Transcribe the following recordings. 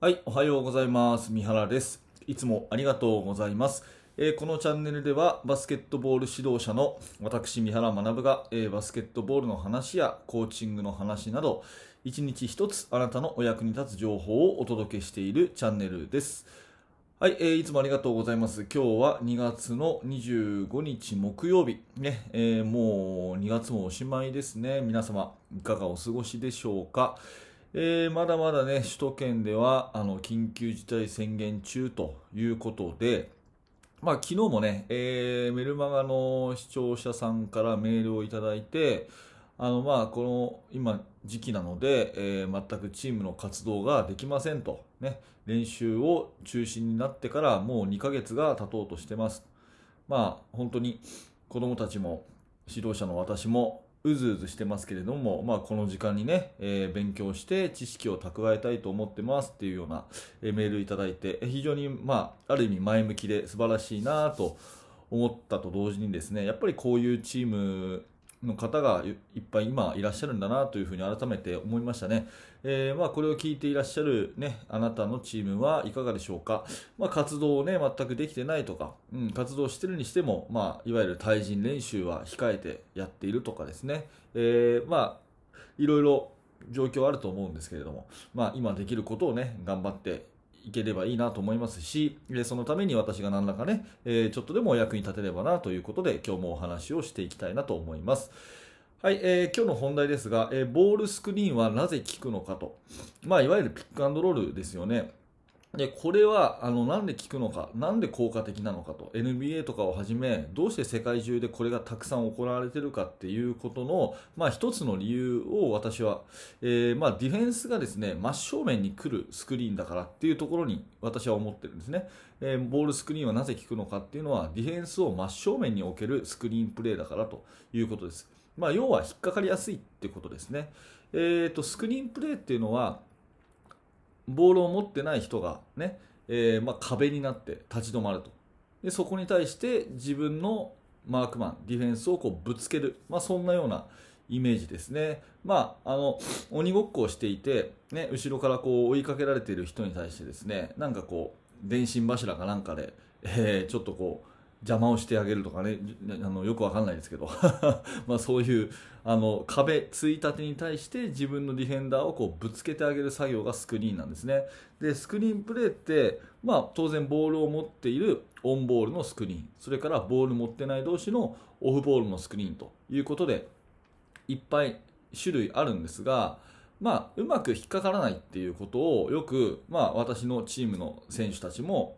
はい、おはようございます。三原です。いつもありがとうございます。えーこのチャンネルではバスケットボール指導者の私三原学が、えーバスケットボールの話やコーチングの話など一日一つあなたのお役に立つ情報をお届けしているチャンネルです。はい、えーいつもありがとうございます。今日は2月の25日木曜日。ね、えーもう2月もおしまいですね。皆様、いかがお過ごしでしょうか？えーまだまだね、首都圏ではあの緊急事態宣言中ということで、まあ、昨日もね、えーメルマガの視聴者さんからメールをいただいて、あのまあこの今時期なので、えー全くチームの活動ができませんと、ね、練習を中止になってからもう2ヶ月が経とうとしてます。まあ本当に子供たちも指導者の私もうずうずしてますけれども、まあ、この時間にね、えー勉強して知識を蓄えたいと思ってますっていうような、えメールいただいて、非常に、まあ、ある意味前向きで素晴らしいなと思ったと同時にですね、やっぱりこういうチームの方がいっぱい今いらっしゃるんだなというふうに改めて思いましたね。えーまあ、これを聞いていらっしゃる、ね、あなたのチームはいかがでしょうか？まあ、活動をね、全くできてないとか、うん、活動してるにしても、まあ、いわゆる対人練習は控えてやっているとかですね。えーまあ、いろいろ状況あると思うんですけれども、まあ、今できることをね、頑張っていければいいなと思いますし、そのために私が何らかね、ちょっとでもお役に立てればなということで、今日もお話をしていきたいなと思います。はい、えー今日の本題ですが、えーボールスクリーンはなぜ効くのかと。まあ、いわゆるピックアンドロールですよね。で、これは、あの、なんで効くのか、なんで効果的なのかと。NBA とかをはじめ、どうして世界中でこれがたくさん行われているかっていうことの、まあ、一つの理由を私は、えーまあ、ディフェンスがですね、真正面に来るスクリーンだからっていうところに私は思ってるんですね。えーボールスクリーンはなぜ効くのかっていうのは、ディフェンスを真正面に置けるスクリーンプレーだからということです。まあ、要は引っかかりやすいってことですね。えー、とスクリーンプレーっていうのはボールを持ってない人が、ねえーまあ、壁になって立ち止まると。でそこに対して自分のマークマンディフェンスをこうぶつける、まあ、そんなようなイメージですね、まあ、あの鬼ごっこをしていて、ね、後ろからこう追いかけられている人に対してですねなんかこう電信柱かなんかで、えーちょっとこう邪魔をしてあげるとかね。あのよくわかんないですけど。まあそういうあの壁ついたてに対して自分のディフェンダーをこうぶつけてあげる作業がスクリーンなんですね。でスクリーンプレーって、まあ、当然ボールを持っているオンボールのスクリーン。それからボール持ってない同士のオフボールのスクリーンということでいっぱい種類あるんですが、まあ、うまく引っかからないっていうことをよく、まあ、私のチームの選手たちも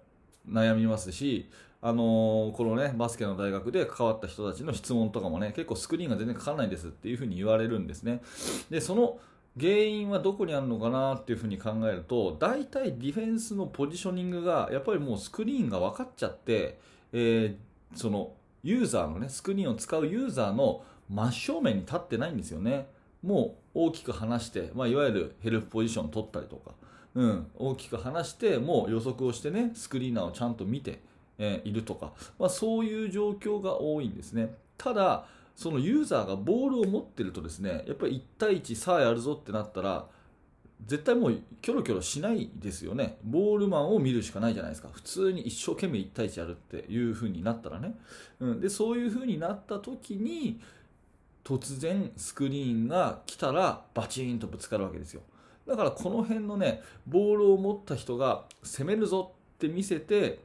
悩みますし、あのーこのねバスケの大学で関わった人たちの質問とかもね結構スクリーンが全然かからないですっていうふうに言われるんですね。でその原因はどこにあるのかなっていうふうに考えると大体ディフェンスのポジショニングがやっぱりもうスクリーンが分かっちゃって、えーそのユーザーのねスクリーンを使うユーザーの真正面に立ってないんですよね。もう大きく離して、まあ、いわゆるヘルプポジション取ったりとか、うん、大きく離してもう予測をしてねスクリーナーをちゃんと見て、えーいるとか、まあ、そういう状況が多いんですね。ただそのユーザーがボールを持ってるとですねやっぱり1対1さあやるぞってなったら絶対もうキョロキョロしないですよね。ボールマンを見るしかないじゃないですか。普通に一生懸命1対1やるっていう風になったらね、うん、でそういう風になった時に突然スクリーンが来たらバチーンとぶつかるわけですよ。だからこの辺のねボールを持った人が攻めるぞって見せて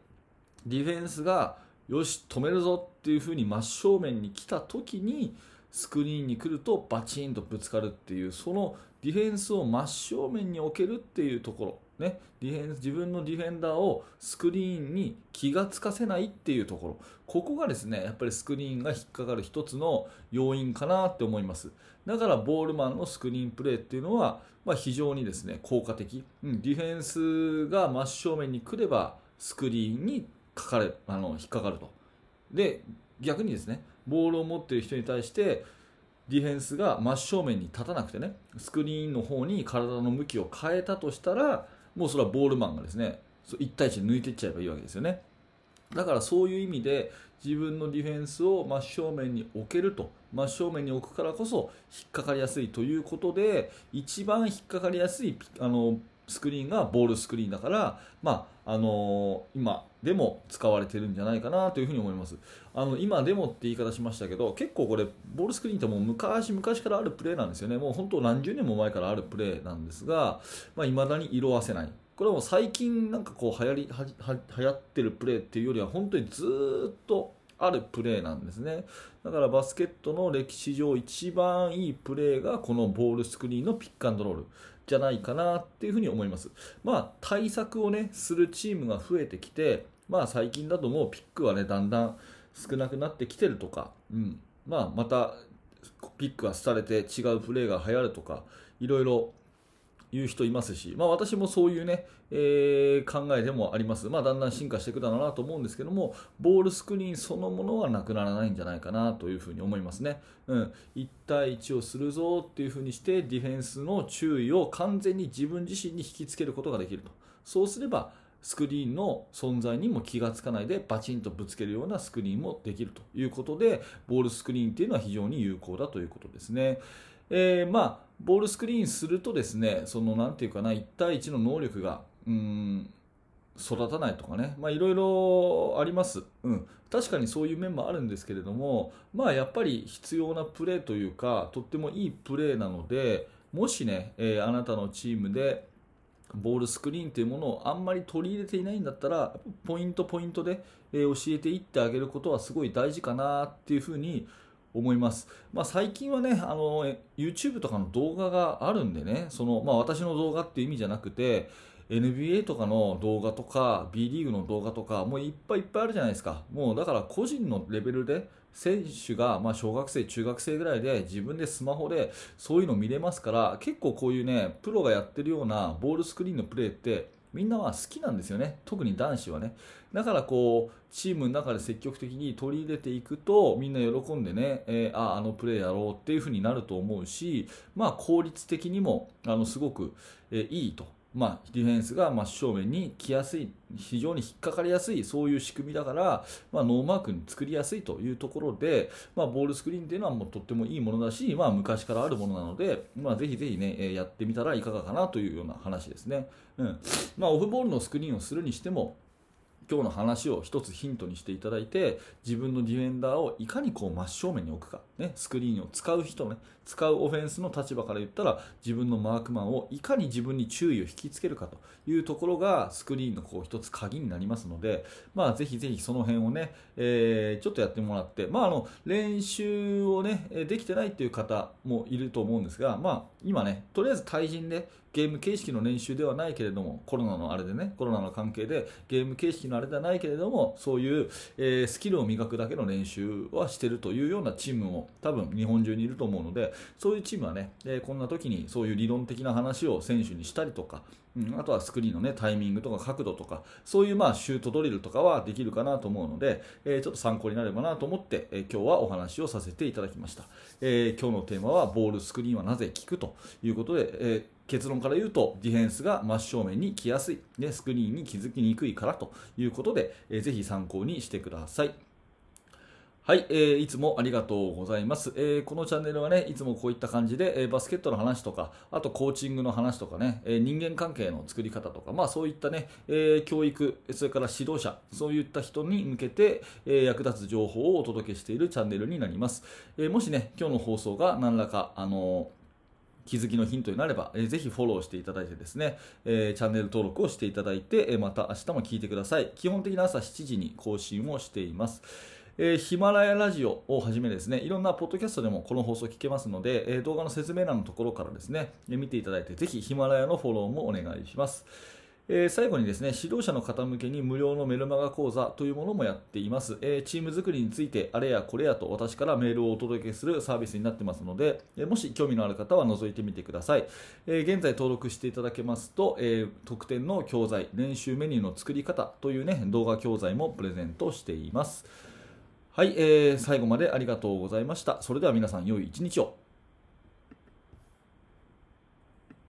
ディフェンスがよし止めるぞっていう風に真正面に来た時にスクリーンに来るとバチンとぶつかるっていうそのディフェンスを真正面に置けるっていうところ、ね、ディフェンス自分のディフェンダーをスクリーンに気がつかせないっていうところ。ここがですねやっぱりスクリーンが引っかかる一つの要因かなって思います。だからボールマンのスクリーンプレーっていうのは、まあ、非常にですね効果的、うん、ディフェンスが真正面に来ればスクリーンにかかるあの引っかかると。で逆にですねボールを持っている人に対してディフェンスが真正面に立たなくてねスクリーンの方に体の向きを変えたとしたらもうそれはボールマンがですねそう1対1で抜いていっちゃえばいいわけですよね。だからそういう意味で自分のディフェンスを真正面に置けると。真正面に置くからこそ引っかかりやすいということで一番引っかかりやすいあのスクリーンがボールスクリーンだから、まああのー、今でも使われてるんじゃないかなというふうに思います。あの今でもって言い方しましたけど結構これボールスクリーンってもう昔昔からあるプレーなんですよね。もう本当何十年も前からあるプレーなんですがいまあ、未だに色あせない。これはもう最近なんかこう流行りはは流行ってるプレーっていうよりは本当にずっとあるプレーなんですね。だからバスケットの歴史上一番いいプレーがこのボールスクリーンのピックアンドロールじゃないかなっていうふうに思います。まあ対策をねするチームが増えてきてまあ最近だともうピックはねだんだん少なくなってきてるとか、うん。まあ、またピックが廃れて違うプレーが流行るとかいろいろいう人いますし、まあ、私もそういうね、えー、考えでもあります、まあ、だんだん進化していくだろうなと思うんですけども、ボールスクリーンそのものはなくならないんじゃないかなというふうに思いますね。うん、1対1をするぞっていうふうにして、ディフェンスの注意を完全に自分自身に引きつけることができると。そうすれば、スクリーンの存在にも気がつかないでバチンとぶつけるようなスクリーンもできるということでボールスクリーンっていうのは非常に有効だということですね。えー、まあボールスクリーンするとですねそのなんていうかな1対1の能力がうん育たないとかね、まあ、いろいろあります、うん、確かにそういう面もあるんですけれども、まあ、やっぱり必要なプレーというかとってもいいプレーなのでもしね、えー、あなたのチームでボールスクリーンというものをあんまり取り入れていないんだったらポイントポイントで、えー、教えていってあげることはすごい大事かなっていうふうに思います、まあ、最近はねあの YouTube とかの動画があるんでねその、まあ、私の動画っていう意味じゃなくて NBA とかの動画とか B リーグの動画とかもういっぱいいっぱいあるじゃないですか。もうだから個人のレベルで選手がま小学生中学生ぐらいで自分でスマホでそういうの見れますから結構こういうねプロがやってるようなボールスクリーンのプレーってみんなは好きなんですよね。特に男子はね。だからこうチームの中で積極的に取り入れていくとみんな喜んでね、えー、ああのプレーやろうっていう風になると思うしまあ効率的にもあのすごく、えー、いいと。まあ、ディフェンスが真正面に来やすい、非常に引っかかりやすい、そういう仕組みだから、まあ、ノーマークに作りやすいというところで、まあ、ボールスクリーンというのはもうとってもいいものだし、まあ、昔からあるものなので、まあ、ぜひぜひね、やってみたらいかがかなというような話ですね。うんまあ、オフボールのスクリーンをするにしても、今日の話を一つヒントにしていただいて自分のディフェンダーをいかにこう真正面に置くか、ね、スクリーンを使う人ね。使うオフェンスの立場から言ったら自分のマークマンをいかに自分に注意を引きつけるかと。いうところがスクリーンのこう一つ鍵になりますので、まあ、ぜひぜひその辺をね、えー、ちょっとやってもらって、まあ、あの練習をねできてないっていう方もいると思うんですが、まあ、今ねとりあえず対人でゲーム形式の練習ではないけれどもコロナのあれでねコロナの関係でゲーム形式のあれではないけれどもそういう、えー、スキルを磨くだけの練習はしてるというようなチームも多分日本中にいると思うのでそういうチームはね、えー、こんな時にそういう理論的な話を選手にしたりとかうん、あとはスクリーンの、ね、タイミングとか角度とかそういうまあシュートドリルとかはできるかなと思うので、えー、ちょっと参考になればなと思って、え、今日はお話をさせていただきました、えー、今日のテーマはボールスクリーンはなぜ効くということで、え結論から言うとディフェンスが真正面に来やすい、ね、スクリーンに気づきにくいからということで、えー、ぜひ参考にしてください。はい、えー、いつもありがとうございます、えー、このチャンネルはね、いつもこういった感じで、えー、バスケットの話とか、あとコーチングの話とかね、えー、人間関係の作り方とか、まあそういったね、えー、教育、それから指導者、そういった人に向けて、えー、役立つ情報をお届けしているチャンネルになります。えー、もしね、今日の放送が何らか、あの気づきのヒントになれば、えー、ぜひフォローしていただいてですね、えー、チャンネル登録をしていただいて、えー、また明日も聞いてください。基本的な朝7時に更新をしています。えー、ヒマラヤラジオをはじめですね、いろんなポッドキャストでもこの放送聞けますので、えー、動画の説明欄のところからですね、見ていただいて、ぜひヒマラヤのフォローもお願いします。えー、最後にですね指導者の方向けに無料のメルマガ講座というものもやっています、えー、チーム作りについてあれやこれやと私からメールをお届けするサービスになってますので、えー、もし興味のある方は覗いてみてください、え現在登録していただけますと、え特典の教材練習メニューの作り方というね動画教材もプレゼントしていますはい、えー、最後までありがとうございました。それでは皆さん良い一日を。